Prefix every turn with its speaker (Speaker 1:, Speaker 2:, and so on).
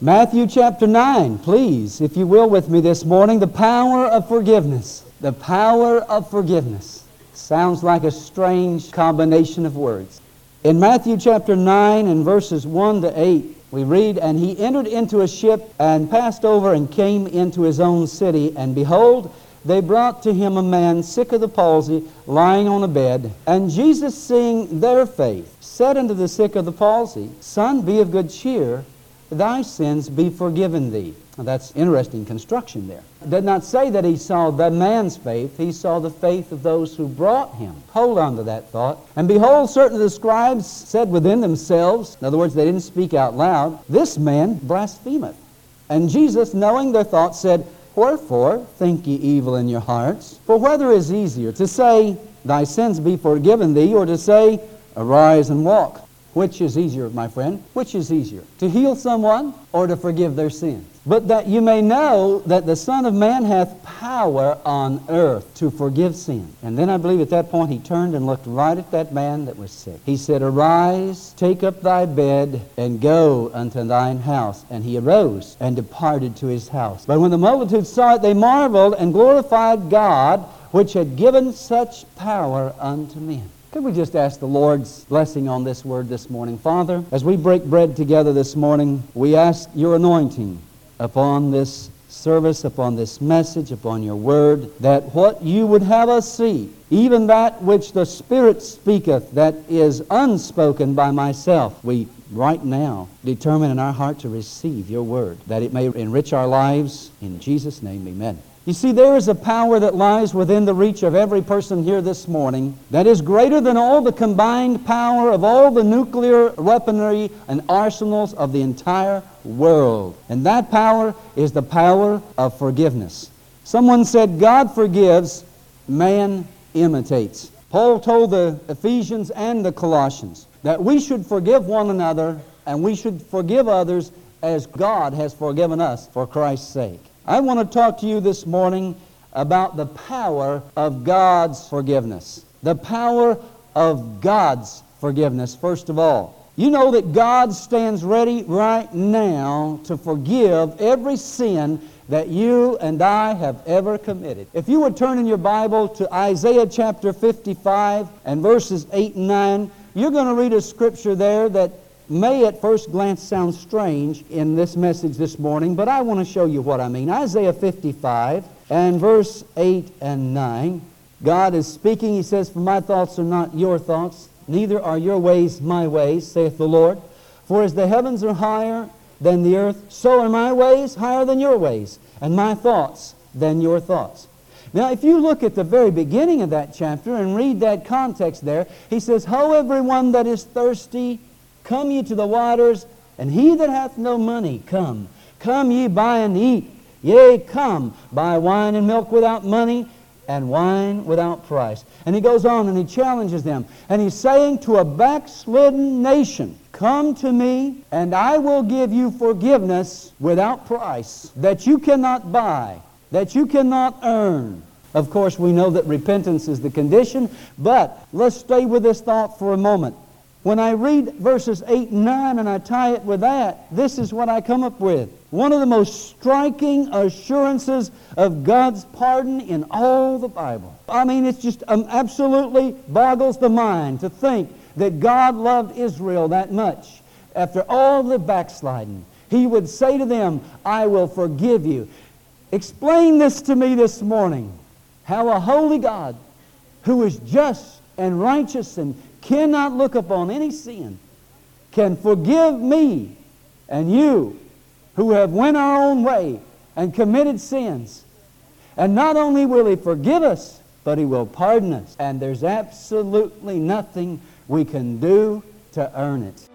Speaker 1: Matthew chapter 9, please, if you will, with me this morning. The power of forgiveness. The power of forgiveness. Sounds like a strange combination of words. In Matthew chapter 9 and verses 1 to 8, we read, And he entered into a ship and passed over and came into his own city. And behold, they brought to him a man sick of the palsy, lying on a bed. And Jesus, seeing their faith, said unto the sick of the palsy, Son, be of good cheer, thy sins be forgiven thee. Now, that's interesting construction there. It did not say that he saw the man's faith, he saw the faith of those who brought him. Hold on to that thought. And behold, certain of the scribes said within themselves, in other words, they didn't speak out loud, This man blasphemeth. And Jesus, knowing their thoughts, said, Wherefore think ye evil in your hearts? For whether is easier, to say, Thy sins be forgiven thee, or to say, Arise and walk? Which is easier, my friend? Which is easier? To heal someone or to forgive their sins? But that you may know that the Son of Man hath power on earth to forgive sin. And then I believe at that point he turned and looked right at that man that was sick. He said, Arise, take up thy bed, and go unto thine house. And he arose and departed to his house. But when the multitude saw it, they marveled and glorified God, which had given such power unto men. Could we just ask the Lord's blessing on this word this morning? Father, as we break bread together this morning, we ask your anointing upon this service, upon this message, upon your word, that what you would have us see, even that which the Spirit speaketh, that is unspoken by myself, we right now determine in our heart to receive your word, that it may enrich our lives. In Jesus' name, amen. You see, there is a power that lies within the reach of every person here this morning that is greater than all the combined power of all the nuclear weaponry and arsenals of the entire world. And that power is the power of forgiveness. Someone said, God forgives, man imitates. Paul told the Ephesians and the Colossians that we should forgive one another and we should forgive others as God has forgiven us for Christ's sake. I want to talk to you this morning about the power of God's forgiveness. The power of God's forgiveness, first of all. You know that God stands ready right now to forgive every sin that you and I have ever committed. If you would turn in your Bible to Isaiah chapter 55 and verses 8 and 9, you're going to read a scripture there that may at first glance sound strange in this message this morning, but I want to show you what I mean. Isaiah 55 and verse 8 and 9. God is speaking. He says, For my thoughts are not your thoughts, neither are your ways my ways, saith the Lord. For as the heavens are higher than the earth, so are my ways higher than your ways, and my thoughts than your thoughts. Now, if you look at the very beginning of that chapter and read that context there, he says, Ho, everyone that is thirsty, Come ye to the waters, and he that hath no money, come. Come ye buy and eat. Yea, come, buy wine and milk without money, and wine without price. And he goes on and he challenges them. And he's saying to a backslidden nation, Come to me, and I will give you forgiveness without price, that you cannot buy, that you cannot earn. Of course, we know that repentance is the condition, but let's stay with this thought for a moment. When I read verses 8 and 9 and I tie it with that, this is what I come up with. One of the most striking assurances of God's pardon in all the Bible. I mean, it just um, absolutely boggles the mind to think that God loved Israel that much. After all the backsliding, He would say to them, I will forgive you. Explain this to me this morning. How a holy God who is just and righteous and cannot look upon any sin can forgive me and you who have went our own way and committed sins. And not only will He forgive us, but He will pardon us. And there's absolutely nothing we can do to earn it.